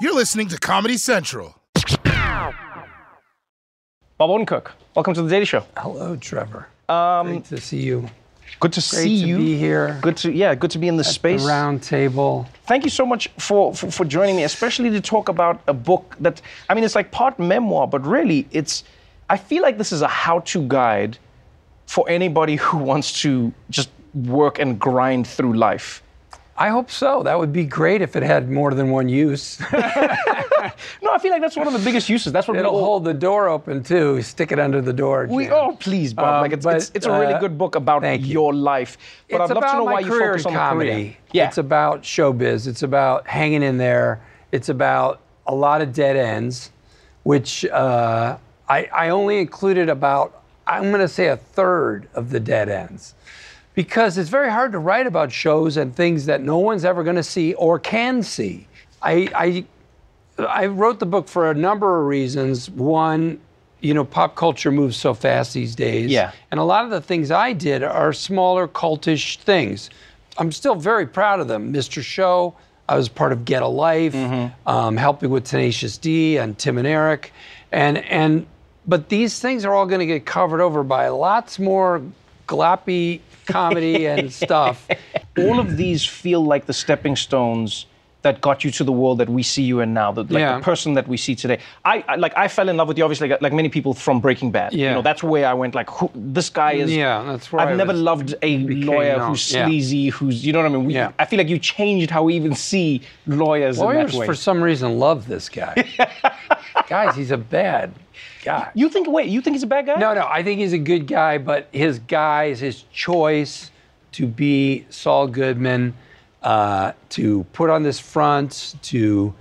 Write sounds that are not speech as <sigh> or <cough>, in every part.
You're listening to Comedy Central. Bob Odenkirk, welcome to the Daily Show. Hello, Trevor. Um, Great to see you. Good to Great see to you. be here. Good to yeah, good to be in this at space. The round table. Thank you so much for, for for joining me, especially to talk about a book that I mean, it's like part memoir, but really, it's. I feel like this is a how-to guide for anybody who wants to just work and grind through life. I hope so. That would be great if it had more than one use. <laughs> No, I feel like that's one of the biggest uses. That's what we It'll all, hold the door open too. Stick it under the door. We Jim. oh please, Bob. Um, like it's, but, it's it's a really uh, good book about you. your life. But it's I'd love about to know why you career focus on comedy. career. Yeah. It's about showbiz. It's about hanging in there. It's about a lot of dead ends, which uh, I, I only included about, I'm going to say a third of the dead ends. Because it's very hard to write about shows and things that no one's ever going to see or can see. I, I I wrote the book for a number of reasons. One, you know, pop culture moves so fast these days. Yeah. And a lot of the things I did are smaller, cultish things. I'm still very proud of them. Mr. Show, I was part of Get a Life, um, helping with Tenacious D and Tim and Eric. And, and, but these things are all going to get covered over by lots more gloppy comedy and stuff. all of these feel like the stepping stones that got you to the world that we see you in now, the, like Yeah. the person that we see today. I, I like I fell in love with you, obviously, like, like many people from Breaking Bad. You Yeah. know, that's where I went. Like, who, this guy is. Yeah, that's where I've I never was- loved a lawyer known. who's Yeah. sleazy, who's you know what I mean. We, Yeah. I feel like you changed how we even see lawyers, Lawyers, in that way. for some reason, love this guy. <laughs> Guys, he's a bad guy. you think? Wait, you think he's a bad guy? No, no, I think he's a good guy, but his guys, his choice to be Saul Goodman, uh, to put on this front, to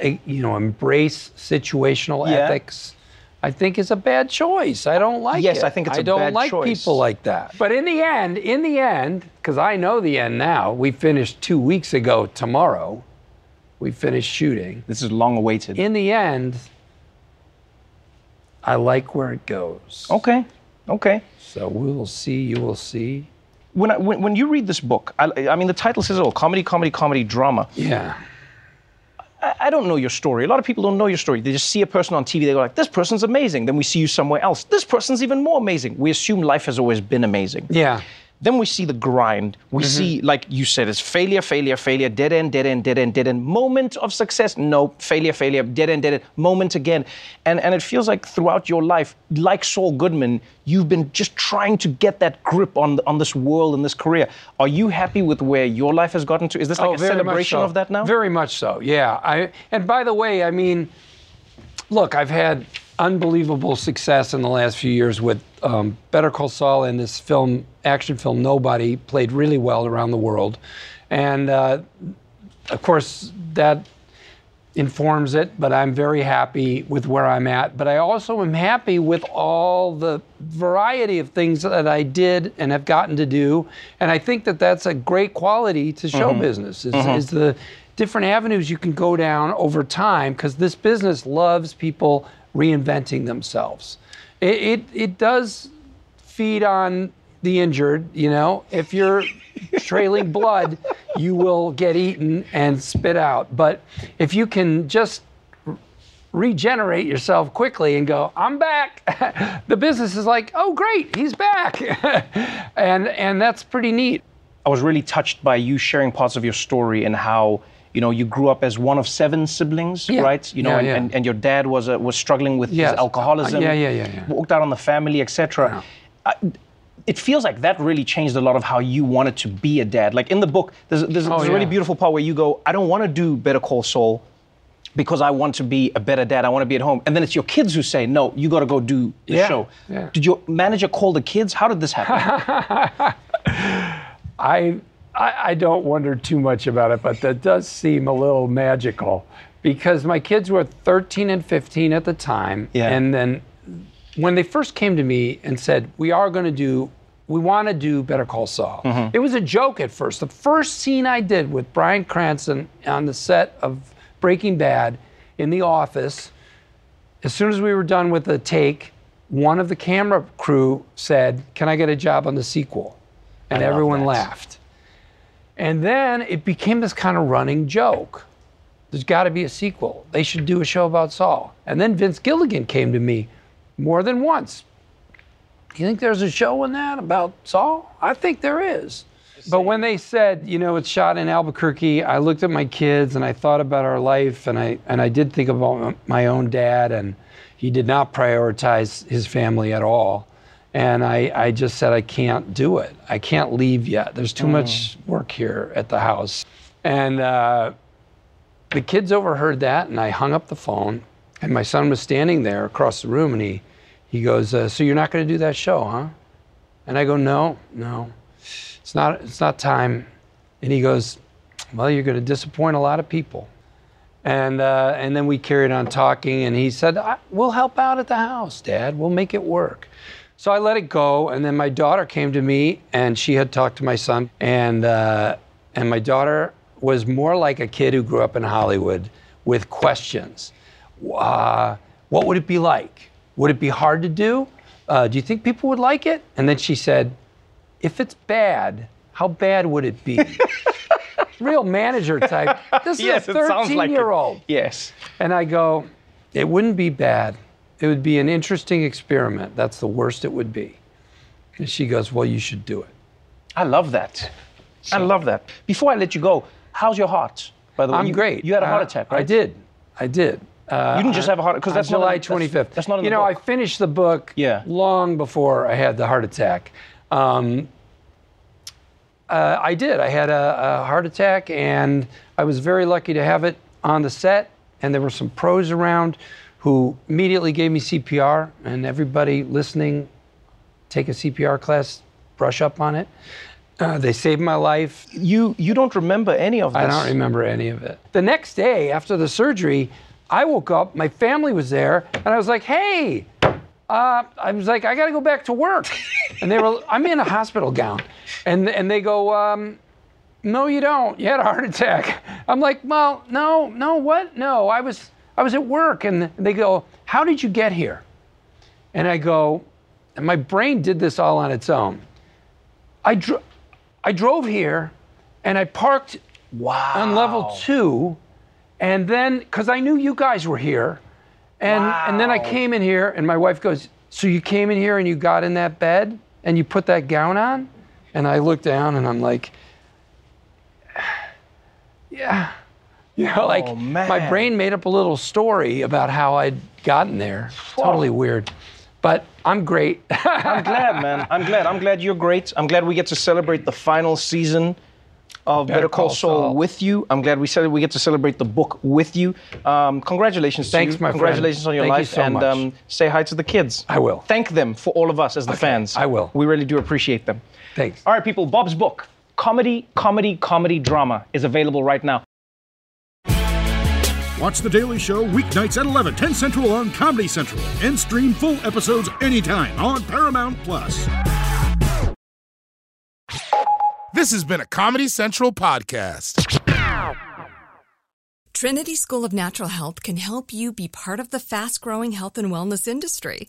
eh, you know embrace situational Yeah. ethics, I think is a bad choice. I don't like Yes, it. I think it's I a don't like people like that. But in the end, in the end, because I know the end now. We finished two weeks ago. Tomorrow, we finished shooting. This is long awaited. In the end, I like where it goes. okay, okay. So we will see. You will see. When, I, when when you read this book, I, I mean, the title says it all: comedy, comedy, comedy, drama. Yeah. I- I don't know your story. A lot of people don't know your story. They just see a person on TV. They go like, "This person's amazing." Then we see you somewhere else. This person's even more amazing. We assume life has always been amazing. Yeah. Then we see the grind. We mm-hmm. see, like you said, it's failure, failure, failure, dead end, dead end, dead end, dead end. Moment of success, no, failure, failure, dead end, dead end, moment again. And and it feels like throughout your life, like Saul Goodman, you've been just trying to get that grip on on this world and this career. Are you happy with where your life has gotten to? Is this like oh, a Oh, much celebration so. of that now? Very much so. Yeah. I and by the way, I mean, look, I've had unbelievable success in the last few years with um, Better Call Saul and this film, action film, Nobody, played really well around the world, and uh, of course that informs it, but I'm very happy with where I'm at. But I also am happy with all the variety of things that I did and have gotten to do. And I think that that's a great quality to show business is, is the different avenues you can go down over time because this business loves people reinventing themselves. It, it, it does feed on the injured, you know. If you're trailing blood, you will get eaten and spit out. But if you can just regenerate yourself quickly and go, I'm back, <laughs> the business is like, oh great, he's back. <laughs> and and that's pretty neat. I was really touched by you sharing parts of your story and how you know you grew up as one of seven siblings, Yeah. right? You know, Yeah, and, yeah. And, and your dad was uh, was struggling with Yes. his alcoholism. Uh, yeah, yeah, yeah. Walked out on the family, etc. I- It feels like that really changed a lot of how you wanted to be a dad. Like in the book, there's, there's, Oh, there's a really beautiful part where you go, I don't want to do Better Call Saul because I want to be a better dad. I want to be at home. And then it's your kids who say, no, you got to go do the Yeah, show. yeah. Did your manager call the kids? How did this happen? <laughs> I, I I don't wonder too much about it, but that does seem a little magical because my kids were 13 and 15 at the time, Yeah. and then when they first came to me and said, "We are going to do, we want to do Better Call Saul," mm-hmm. it was a joke at first. The first scene I did with Bryan Cranston on the set of Breaking Bad in the office, as soon as we were done with the take, one of the camera crew said, "Can I get a job on the sequel?" And everyone that. laughed. And then it became this kind of running joke. There's got to be a sequel. They should do a show about Saul. And then Vince Gilligan came to me more than once. You think there's a show in that about Saul? I think there is. But when they said, you know, it's shot in Albuquerque, I looked at my kids and I thought about our life and I and I did think about my own dad and he did not prioritize his family at all. And I, I just said, I can't do it. I can't leave yet. There's too much work here at the house. And uh, the kids overheard that, and I hung up the phone. And my son was standing there across the room, and he, he goes, uh, "So you're not going to do that show, huh?" And I go, "No, no, it's not. It's not time." And he goes, "Well, you're going to disappoint a lot of people." And uh, and then we carried on talking, and he said, "We'll help out at the house, Dad. We'll make it work." So I let it go, and then my daughter came to me, and she had talked to my son, and uh, and my daughter was more like a kid who grew up in Hollywood with questions. Uh, what would it be like? Would it be hard to do? Uh, do you think people would like it? And then she said, if it's bad, how bad would it be? <laughs> Real manager type. This is a 13 year old. Yes. And I go, it wouldn't be bad. It would be an interesting experiment. That's the worst it would be. And she goes, well, you should do it. I love that. I love that. Before I let you go, how's your heart? By the way, I'm you, great. You had a heart Uh, attack, right? I did. I did. Uh, You didn't just have a heart because that's July in- that's- 25th. That's, not in you know, I finished the book Yeah. long before I had the heart attack. Um, uh, I did. I had a, a heart attack, and I was very lucky to have it on the set. And there were some pros around who immediately gave me CPR, and everybody listening, take a CPR class, brush up on it. Uh, they saved my life. you you don't remember any of this. I don't remember any of it. The next day after the surgery, I woke up, my family was there, and I was like, hey, uh, I was like, I got to go back to work. <laughs> and they were, I'm in a hospital gown. And, and they go, um, no, you don't. You had a heart attack. I'm like, well, no, no, what? No, I was, I was at work. And they go, how did you get here? And I go, and my brain did this all on its own. I, dro- I drove here and I parked Wow. on level two, and then because I knew you guys were here, and and then I came in here, and my wife goes, "So you came in here and you got in that bed and you put that gown on?" And I look down and I'm like, <sighs> "Yeah." <laughs> You know, like Oh, my brain made up a little story about how I'd gotten there. Totally weird. But I'm great. <laughs> I'm glad, man. I'm glad. I'm glad you're great. I'm glad we get to celebrate the final season of Better, Call, Call Saul, Saul. with you. I'm glad we said we get to celebrate the book with you. Um, congratulations to Thanks, you. my friend. Congratulations on your Thank you life, so and. Um, say hi to the kids. I will. Thank them for all of us as the fans. I will. We really do appreciate them. Thanks. All right, people. Bob's book, comedy, comedy, comedy, drama, is available right now. Watch The Daily Show weeknights at 11, 10 Central on Comedy Central, and stream full episodes anytime on Paramount Plus. This has been a Comedy Central podcast. Trinity School of Natural Health can help you be part of the fast growing health and wellness industry.